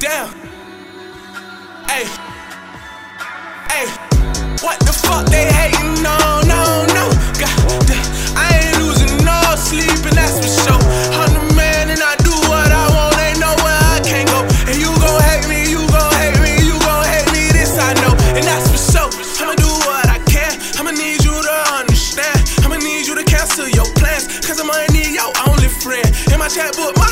Damn. Hey. Hey. What the fuck they hating on? No, no. God, I ain't losing no sleep, and that's for sure. I'm the man, and I do what I want. Ain't nowhere I can't go. And you gon' hate me, you gon' hate me, you gon' hate me. This I know, and that's for sure. I'ma do what I can. I'ma need you to understand. I'ma need you to cancel your plans, cause I might need your only friend. In my chat book, my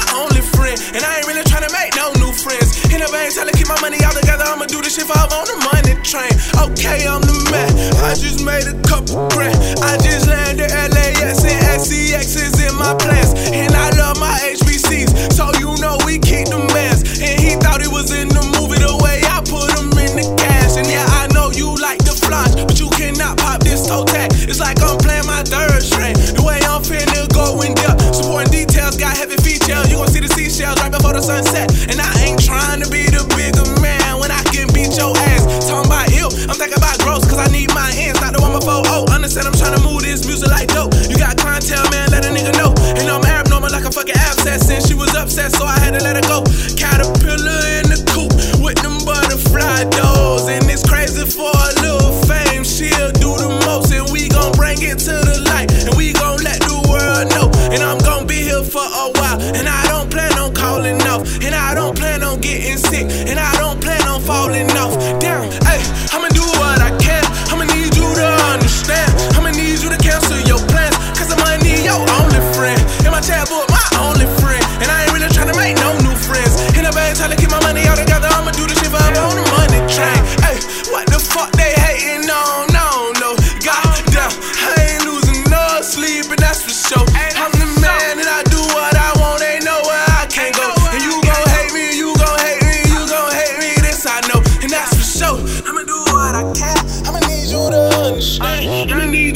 train. Okay, I'm the man. I just made a couple grand. I just landed LAX and SEX is in my plans. cold. Understand I'm trying to move this music like dope. You got clientele, man, let a nigga know. And I'm Arab normal like a fucking abscess. And she was upset, so I had to let her go. Caterpillar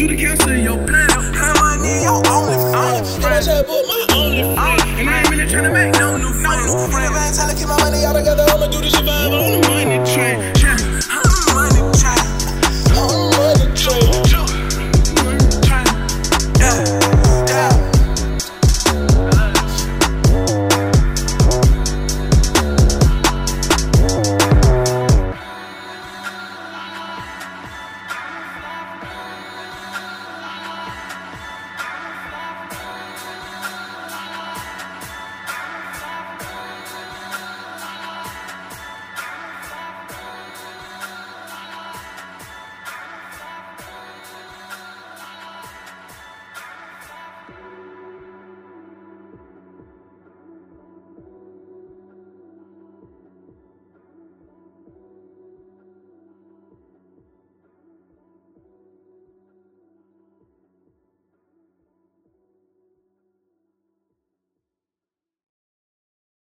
do the counsel in your plan. How I need your only friend. I'm trying to book my only friend. And I ain't really tryna make no new friends. Friends, I ain't trying keep my money all together. I'ma do this shit vibe on the money.